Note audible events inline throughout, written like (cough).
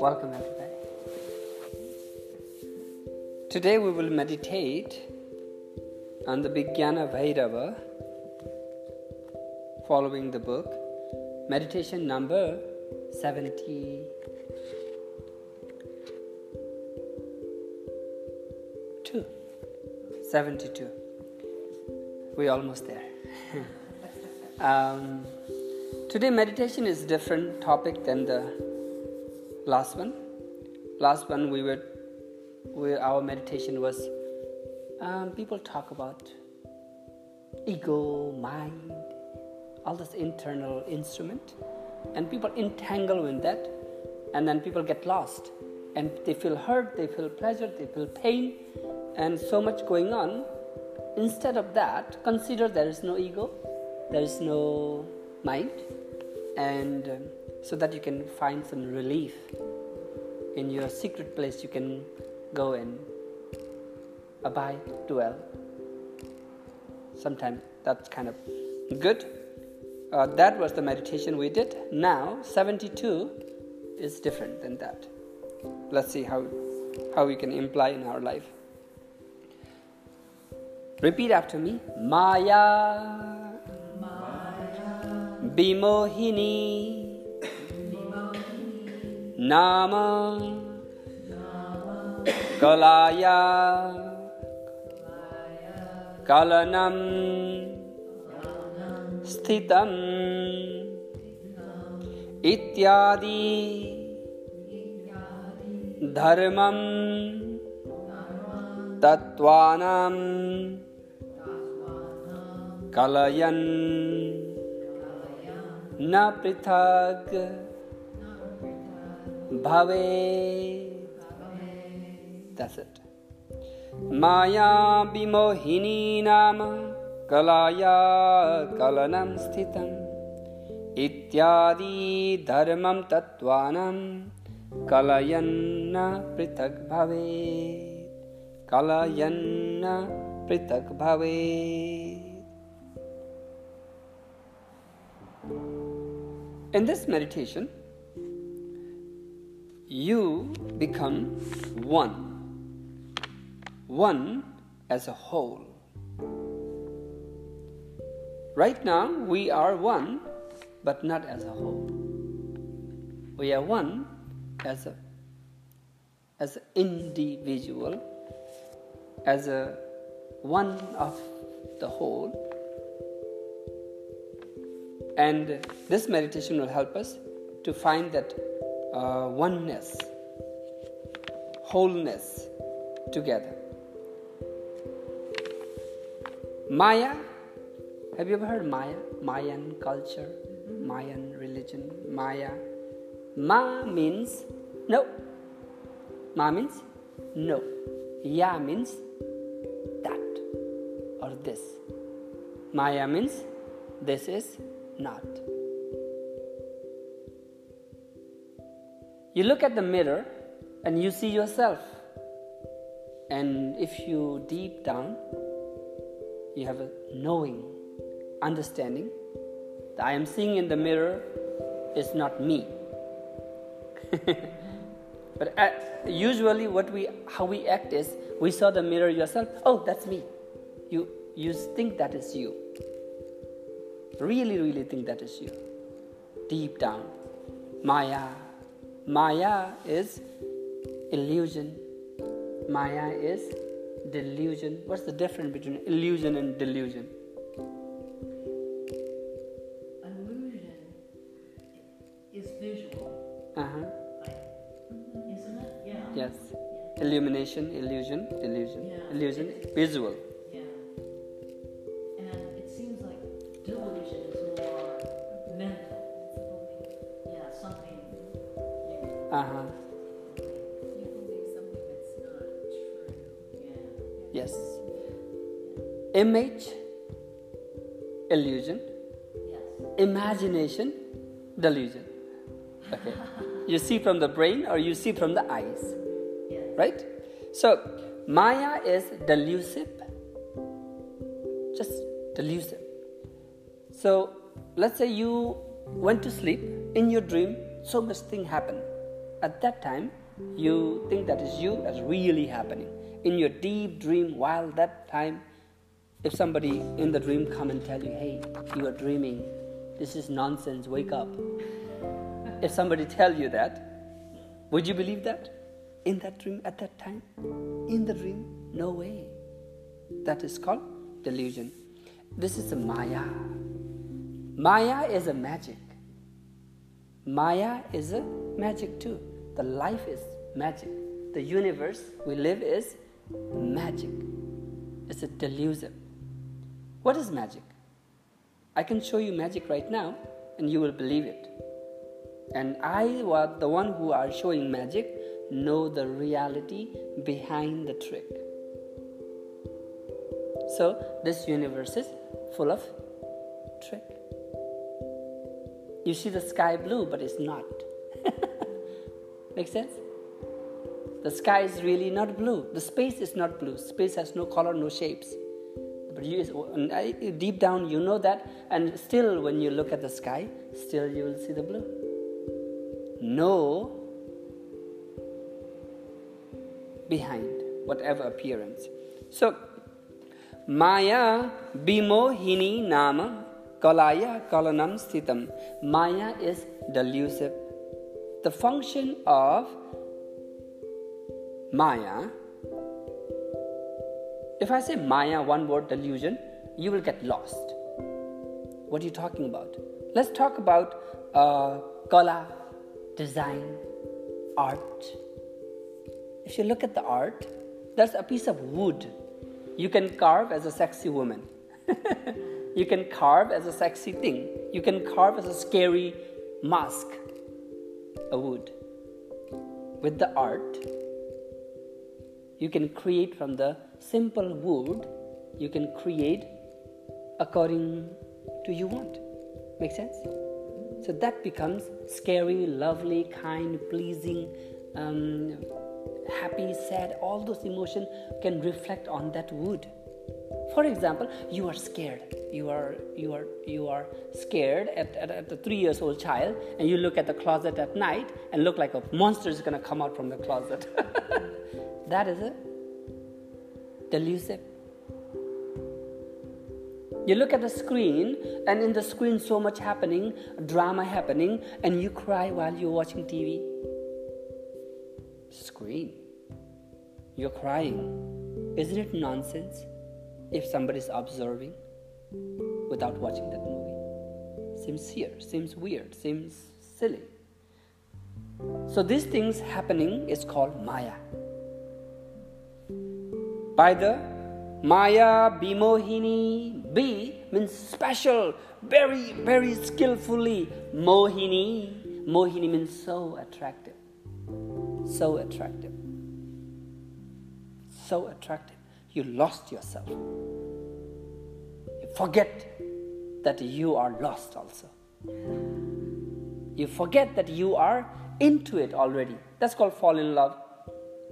Welcome, everybody. Today we will meditate on the Vijnana Bhairava following the book, meditation number 70. 72. We're almost there. (laughs) um, today meditation is a different topic than the last one. Last one we were, we, our meditation was um, people talk about ego, mind, all this internal instrument, and people entangle in that, and then people get lost, and they feel hurt, they feel pleasure, they feel pain, and so much going on. Instead of that, consider there is no ego, there is no mind, and um, so that you can find some relief in your secret place, you can go and abide, dwell. Sometimes that's kind of good. Uh, that was the meditation we did. Now, 72 is different than that. Let's see how, how we can imply in our life. Repeat after me. Maya. Maya. Bimohini. नाम। कलाया। कलनं स्थितम्। इत्यादि। धर्मं तत्त्वानां कलयन्। न पृथक। भवे। That's it. माया विमोहिनी नाम कलाया कलनं स्थितम् इत्यादि धर्मं तत्त्वानं कलयन्न पृथक् भवेत्। कलयन्न पृथक् भवेत्। In this meditation, you become one, one as a whole. Right now, we are one, but not as a whole. We are one as a as an individual, as a one of the whole, and this meditation will help us to find that uh, oneness, wholeness together. Maya, have you ever heard Maya? Mayan culture, Mayan religion, Maya. Ma means no. Ma means no. Ya means that or this. Maya means this is not. You look at the mirror and you see yourself. And if you deep down, you have a knowing, understanding that I am seeing in the mirror is not me. (laughs) but uh, usually, what we how we act is we saw the mirror yourself. Oh, that's me. You you think that is you really, really think that is you. Deep down. Maya. Maya is illusion. Maya is delusion. What's the difference between illusion and delusion? Illusion is visual. Uh huh. Like, isn't it? Yeah. Yes. Yeah. Illumination, illusion, delusion. Yeah. Illusion, visual. Yeah. Yes. Image, illusion. Yes. Imagination, delusion. Okay. (laughs) you see from the brain or you see from the eyes. Yes. right? So, Maya is delusive, just delusive. So, let's say you went to sleep, in your dream, so much thing happened. At that time, you think that is you as really happening. In your deep dream, while that time, if somebody in the dream come and tell you, hey, you are dreaming, this is nonsense, wake up. If somebody tell you that, would you believe that? In that dream, at that time? In the dream? No way. That is called delusion. This is a Maya. Maya is a magic. Maya is a magic too. The life is magic. The universe we live is magic. It's a delusion. What is magic? I can show you magic right now and you will believe it. And I, the one who are showing magic, know the reality behind the trick. So this universe is full of trick. You see the sky blue, but it's not. Make sense? The sky is really not blue. The space is not blue. Space has no color, no shapes. But you, deep down, you know that, and still, when you look at the sky, still you will see the blue. No behind whatever appearance. So, Maya bimohini nama kalaya kalanam sthitam. Maya is delusive. The function of Maya, if I say Maya, one word delusion, you will get lost. What are you talking about? Let's talk about uh, kala, design, art. If you look at the art, there's a piece of wood you can carve as a sexy woman. (laughs) you can carve as a sexy thing. You can carve as a scary mask, a wood. With the art, you can create from the simple wood, you can create according to you want. Make sense? So that becomes scary, lovely, kind, pleasing, um, happy, sad, all those emotions can reflect on that wood. For example, you are scared. You are you are you are scared at, at, at a three years old child, and you look at the closet at night and look like a monster is gonna come out from the closet. (laughs) that is it. delusive. You look at the screen, and in the screen, so much happening, drama happening, and you cry while you're watching TV screen. You're crying. Isn't it nonsense if somebody is observing without watching that movie? Seems here, seems weird, seems silly. So these things happening is called Maya. By the Maya Bimohini, B means special, very, very skillfully. Mohini, Mohini means so attractive so attractive. So attractive. You lost yourself. You forget that you are lost also. You forget that you are into it already. That's called fall in love.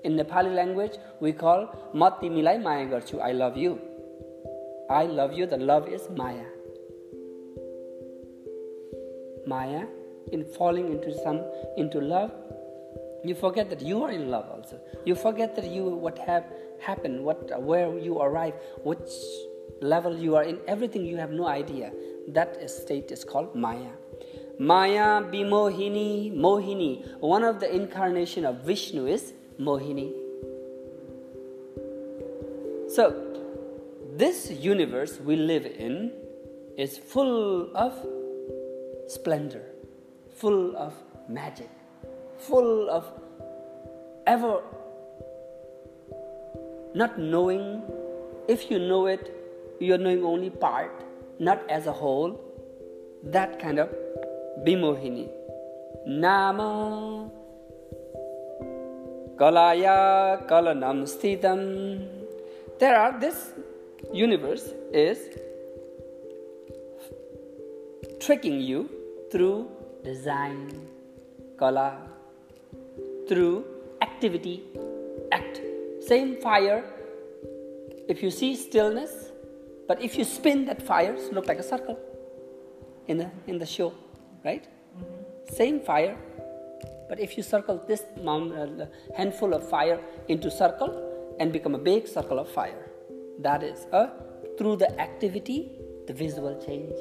In Nepali language, we call Mati Milai Maya Garchu. I love you. I love you. The love is Maya. Maya, in falling into some into love, you forget that you are in love also. You forget that you what have happened, what where you arrive, which level you are in. Everything you have no idea. That state is called Maya. Maya Bimohini Mohini. One of the incarnation of Vishnu is Mohini. So this universe we live in is full of splendor, full of magic full of ever not knowing. If you know it, you're knowing only part, not as a whole. That kind of bimohini. Nama kalaya kalanam sthitam. There are this universe is tricking you through design, kala, through activity. Same fire. If you see stillness, but if you spin that fire, it look like a circle in the in the show, right? Mm-hmm. Same fire, But if you circle this mount, uh, handful of fire into circle and become a big circle of fire, that is a through the activity, the visual change.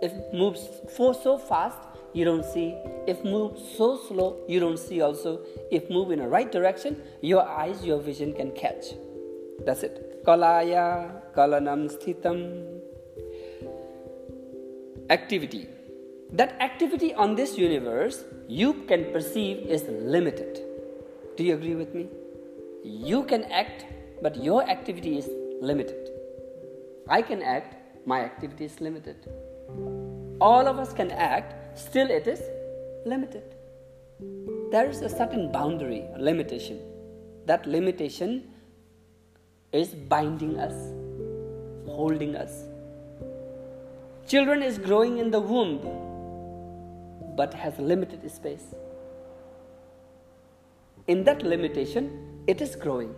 If it moves for so fast, you don't see. If move so slow, you don't see also. If move in a right direction, your eyes, your vision can catch. That's it. Kalaya kalanam sthitam. Activity. That activity on this universe you can perceive is limited. Do you agree with me? You can act, but your activity is limited. I can act, my activity is limited. All of us can act, still it is limited. There is a certain boundary, limitation. That limitation is binding us, holding us. Children is growing in the womb, but has limited space. In that limitation, it is growing.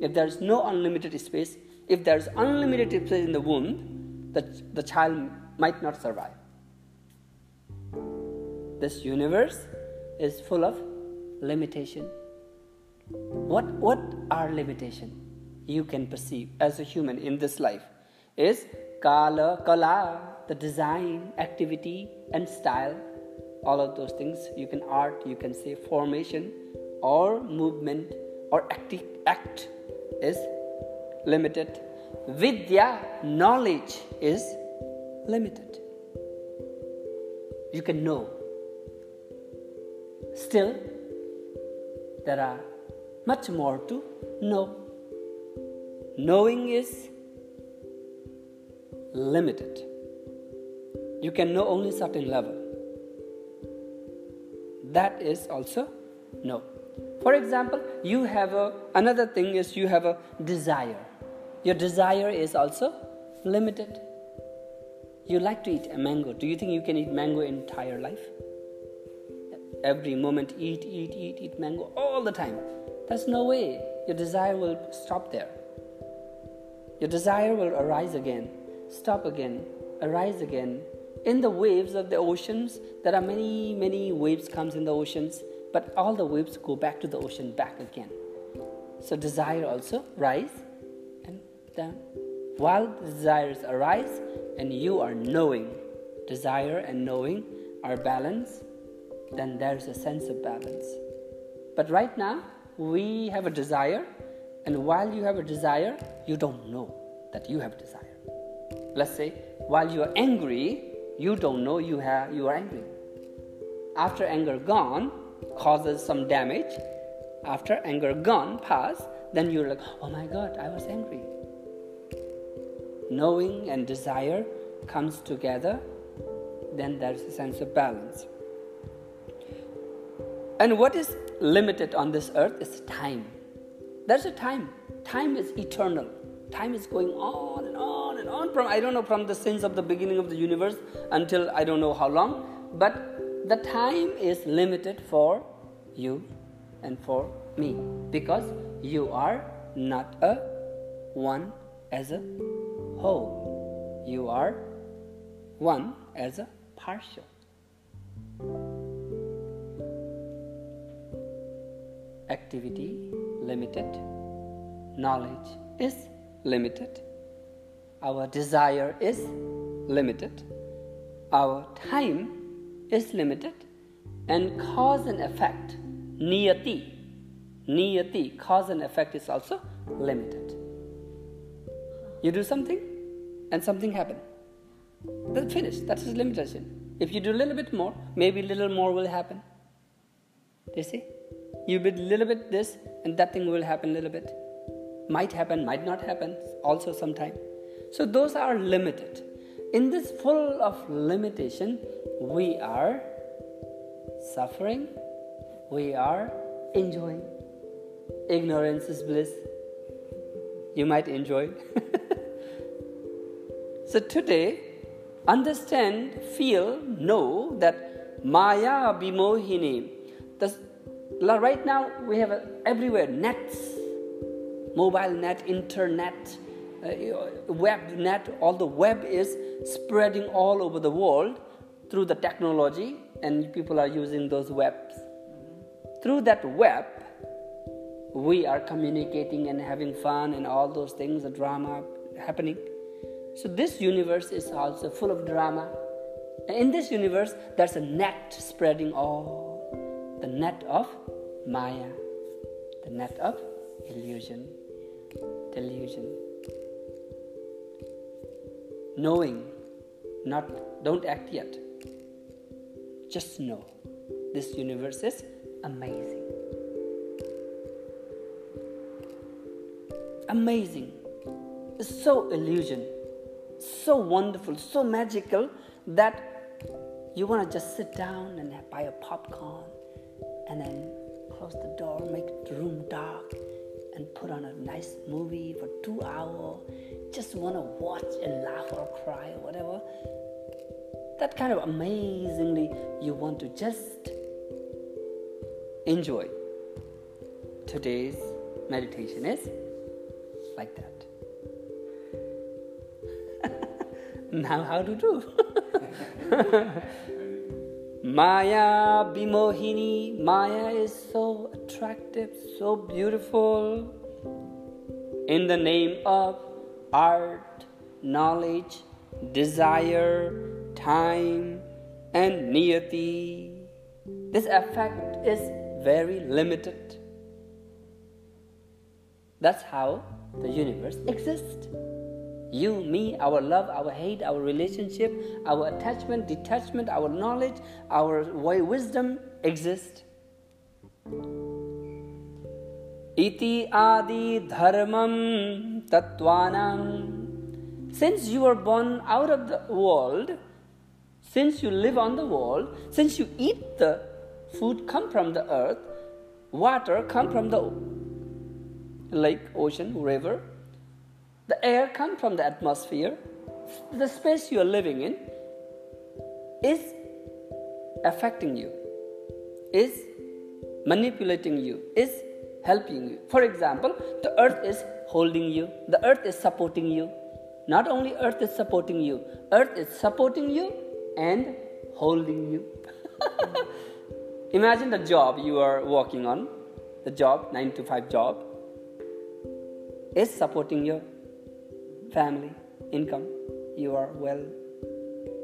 If there is no unlimited space, if there is unlimited space in the womb, the, the child might not survive. This universe is full of limitation. What, what are limitation you can perceive as a human in this life is kala, kala, the design, activity, and style. All of those things you can art, you can say formation or movement or acti- act is limited. Vidya, knowledge is limited. You can know. Still, there are much more to know. Knowing is limited. You can know only certain level. That is also no. For example, you have a another thing is you have a desire. Your desire is also limited. You like to eat a mango. Do you think you can eat mango entire life? Every moment eat, eat, eat, eat mango all the time. There's no way. Your desire will stop there. Your desire will arise again, stop again, arise again. In the waves of the oceans, there are many, many waves comes in the oceans, but all the waves go back to the ocean, back again. So desire also rise and down. While desires arise and you are knowing, desire and knowing are balanced, then there's a sense of balance. But right now, we have a desire, and while you have a desire, you don't know that you have desire. Let's say, while you are angry, you don't know you, have, you are angry. After anger gone, causes some damage. After anger gone, pass, then you're like, oh my god, I was angry. Knowing and desire comes together, then there's a sense of balance. And what is limited on this earth is time. There's a time. Time is eternal. Time is going on and on and on from, I don't know, from the since of the beginning of the universe until I don't know how long. But the time is limited for you and for me because you are not a one as a whole. You are one as a partial. Activity limited, knowledge is limited, our desire is limited, our time is limited, and cause and effect, niyati, niyati, cause and effect is also limited. You do something and something happens. That's finished. That is his limitation. If you do a little bit more, maybe a little more will happen. Do you see? You little bit this, and that thing will happen a little bit. Might happen, might not happen, also sometime. So those are limited. In this full of limitation, we are suffering, we are enjoying. Ignorance is bliss. You might enjoy. (laughs) so today, understand, feel, know that Maya Bimohini. Right now we have everywhere nets, mobile net, internet, uh, web net. All the web is spreading all over the world through the technology. and people are using those webs. Through that web, we are communicating and having fun and all those things, the drama happening. So, this universe is also full of drama. In this universe, there's a net spreading all the net of Maya, the net of illusion, delusion. Knowing, not don't act yet. Just know this universe is amazing. Amazing. It's so illusion, so wonderful, so magical that you want to just sit down and buy a popcorn and then close the door, make the room dark, and put on a nice movie for two hours. Just want to watch and laugh or cry or whatever. That kind of amazingly, you want to just enjoy. Today's meditation is like that. Now, how to do? (laughs) Maya Bimohini. Maya is so attractive, so beautiful. In the name of art, knowledge, desire, time, and niyati. This effect is very limited. That's how the universe exists. You, me, our love, our hate, our relationship, our attachment, detachment, our knowledge, our way, wisdom exist. Iti adi dharmam tatvanam. Since you are born out of the world, since you live on the world, since you eat the food come from the earth, water come from the lake, ocean, river, the air comes from the atmosphere. The space you are living in is affecting you, is manipulating you, is helping you. For example, the earth is holding you, the earth is supporting you. Not only earth is supporting you, earth is supporting you and holding you. (laughs) Imagine the job you are working on, the job, 9 to 5 job, is supporting you family, income, you are well.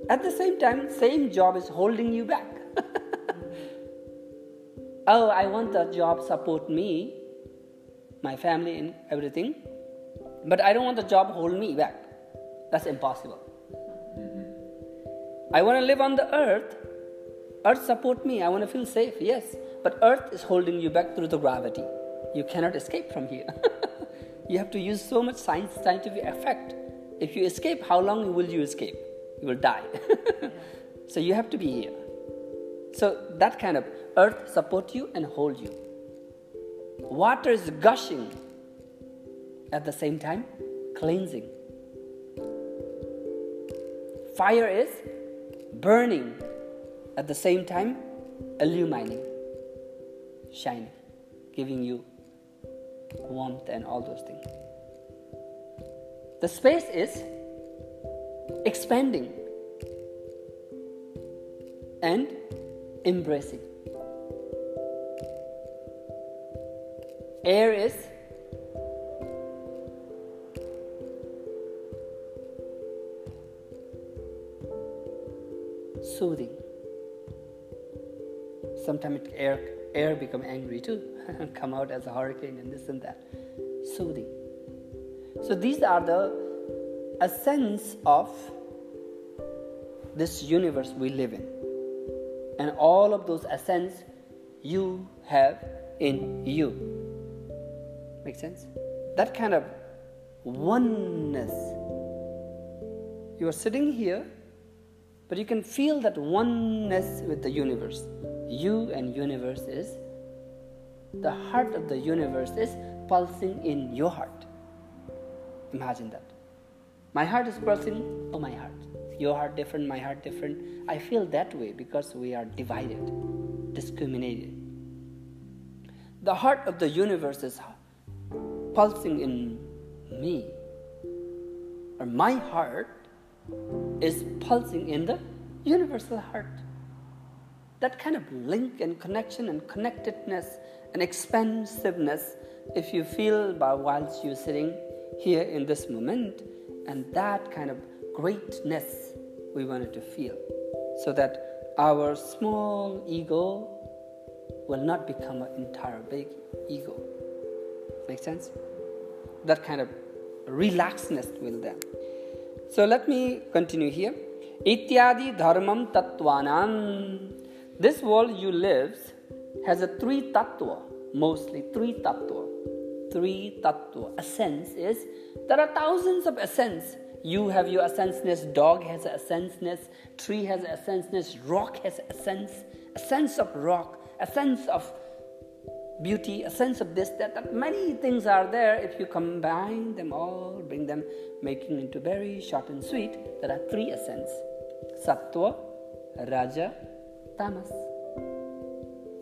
At the same time, same job is holding you back. (laughs) oh, I want the job support me, my family and everything, but I don't want the job hold me back. That's impossible. I want to live on the earth. Earth support me. I want to feel safe. Yes, but earth is holding you back through the gravity. You cannot escape from here. (laughs) you have to use so much science, scientific effect. If you escape, how long will you escape? You will die. (laughs) so you have to be here. So that kind of earth support you and hold you. Water is gushing at the same time, cleansing. Fire is burning at the same time, illumining, shining, giving you warmth, and all those things. The space is expanding and embracing. Air is soothing. Sometimes air air become angry too, (laughs) come out as a hurricane and this and that. Soothing. So these are the essence of this universe we live in. And all of those essence you have in you. Make sense? That kind of oneness. You are sitting here, but you can feel that oneness with the universe you and universe is the heart of the universe is pulsing in your heart. Imagine that. My heart is pulsing oh my heart. Your heart different my heart different. I feel that way because we are divided discriminated. The heart of the universe is pulsing in me. Or my heart is pulsing in the universal heart that kind of link and connection and connectedness and expansiveness if you feel by whilst you're sitting here in this moment and that kind of greatness we wanted to feel. So that our small ego will not become an entire big ego. Make sense? That kind of relaxedness will then. So let me continue here. Ityadi dharmam tatvanam this world you live has a three tattva, mostly three tattva. Three tattva. Essence is there are thousands of essence. You have your essenceness, dog has a tree has a rock has a sense, a sense of rock, a sense of beauty, a sense of this, that, that many things are there. If you combine them all, bring them, making into very short and sweet, there are three essence. Sattva, Raja, tamas.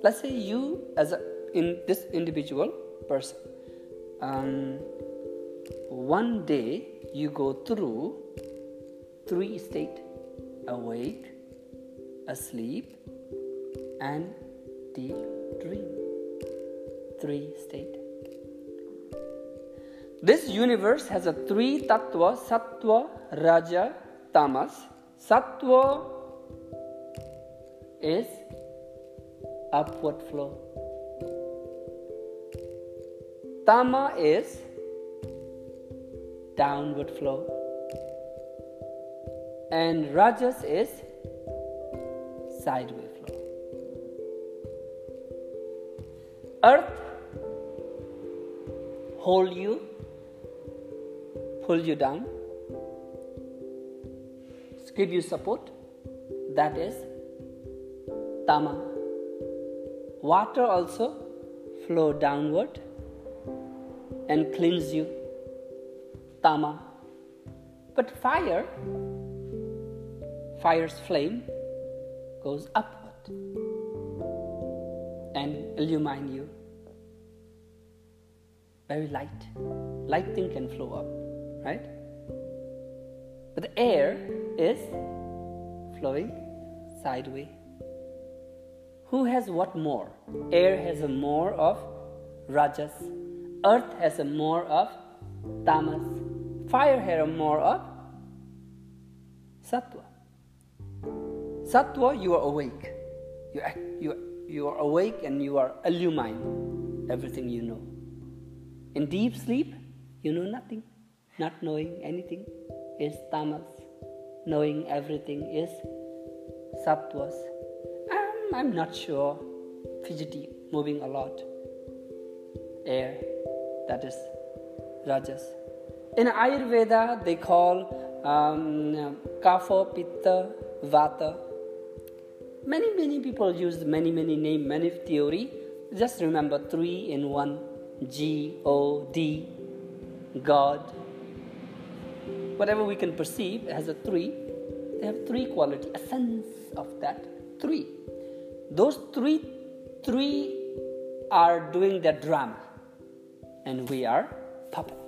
Let's say you, as a, in this individual person, um, one day you go through three state awake, asleep, and deep dream. Three state. This universe has a three tattva sattva, raja, tamas. Sattva is upward flow. Tama is downward flow. And Rajas is sideway flow. Earth hold you, pull you down, give you support. That is Tama. Water also flow downward and cleanse you. Tama. But fire, fire's flame goes upward and illumine you. Very light. Light thing can flow up, right? But the air is flowing sideways. Who has what more? Air has a more of rajas, earth has a more of tamas, fire has a more of sattva. Sattva, you are awake. You, you, you are awake and you are illumined everything you know. In deep sleep, you know nothing. Not knowing anything is tamas. Knowing everything is sattvas. Um, I'm not sure. Fidgety, moving a lot. Air, that is rajas. In Ayurveda, they call um, kapha, pitta, vata. Many, many people use many, many name, many theory. Just remember three in one G O D, God. Whatever we can perceive has a three. They have three quality, essence of that three. Those three, three are doing the drama, and we are puppet.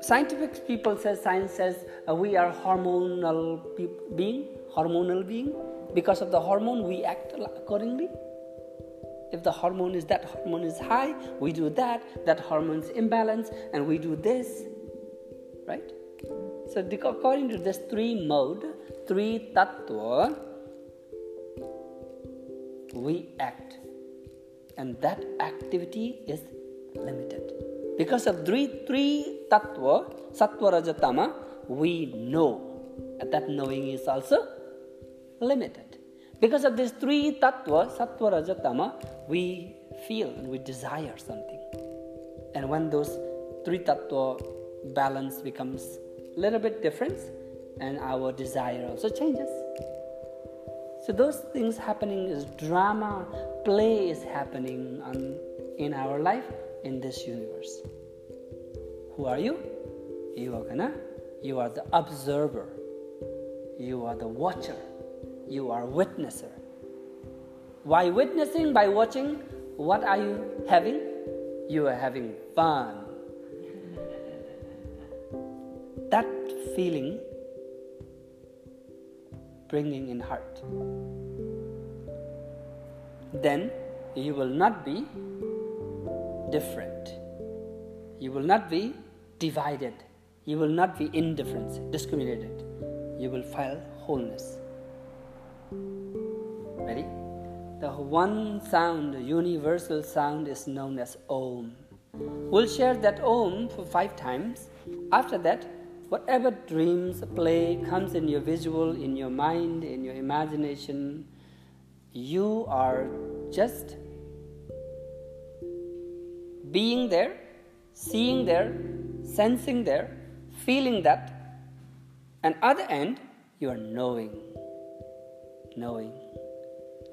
Scientific people says science says uh, we are hormonal pe- being, hormonal being. Because of the hormone, we act accordingly. If the hormone is that hormone is high, we do that. That hormone is imbalance, and we do this. Right? So according to this three mode, three tattva, we act, and that activity is limited. Because of three three tattva, sattva, rajatama, we know, and that knowing is also limited. Because of these three tattva, sattva, rajatama, we feel and we desire something. And when those three tattva balance becomes little bit difference and our desire also changes. So those things happening is drama, play is happening on, in our life in this universe. Who are you? You are gonna, you are the observer. You are the watcher you are witnesser. Why witnessing? By watching, what are you having? You are having fun. Feeling bringing in heart. Then you will not be different. You will not be divided. You will not be indifferent, discriminated. You will feel wholeness. Ready? The one sound, the universal sound, is known as Om. We'll share that Om for five times. After that, whatever dreams, play comes in your visual, in your mind, in your imagination, you are just being there, seeing there, sensing there, feeling that, and other end, you are knowing, knowing,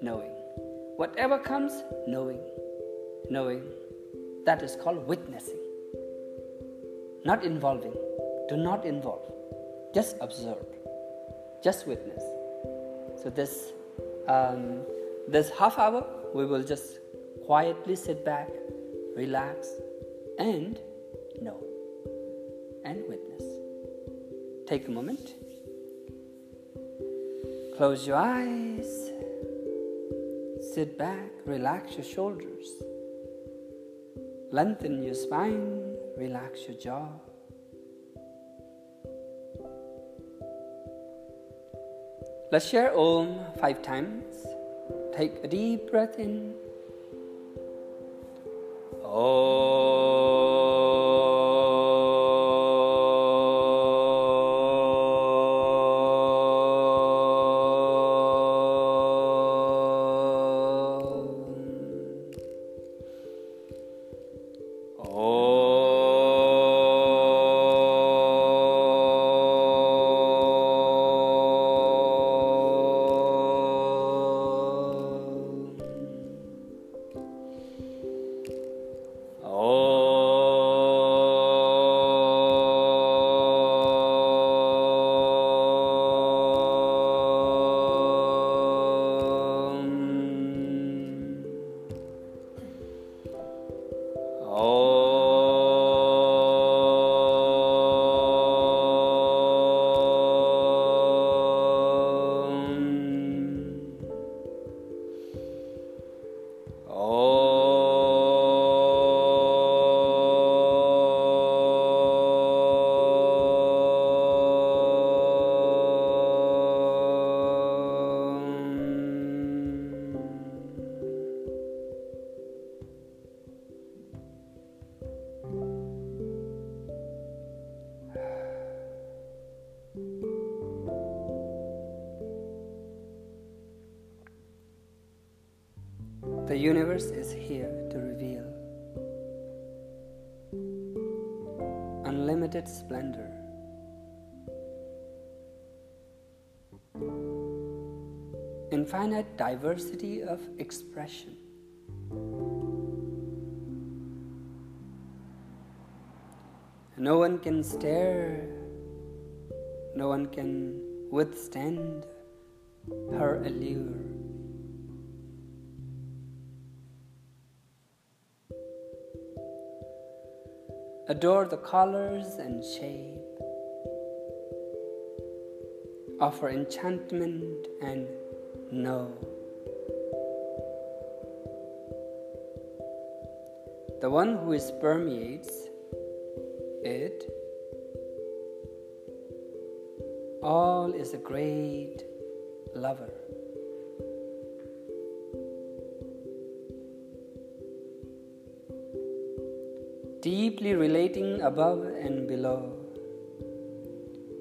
knowing. Whatever comes, knowing, knowing. That is called witnessing. Not involving. Do not involve. Just observe. Just witness. So this um, this half hour, we will just quietly sit back, relax, and know and witness. Take a moment. Close your eyes. Sit back, relax your shoulders. Lengthen your spine, relax your jaw. Let's share Om five times. Take a deep breath in. The Infinite diversity of expression. No one can stare, no one can withstand her allure. Adore the colors and shape of her enchantment and know. The one who is permeates it, all is a great lover. deeply relating above and below,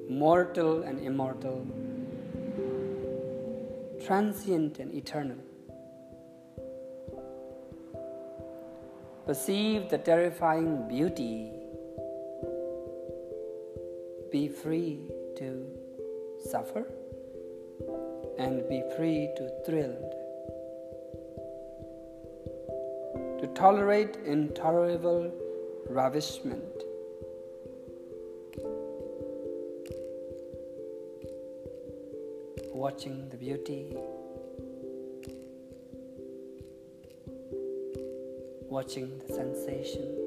mortal and immortal, transient and eternal. Perceive the terrifying beauty. Be free to suffer and be free to thrilled. To tolerate intolerable ravishment. Watching the beauty, watching the sensation.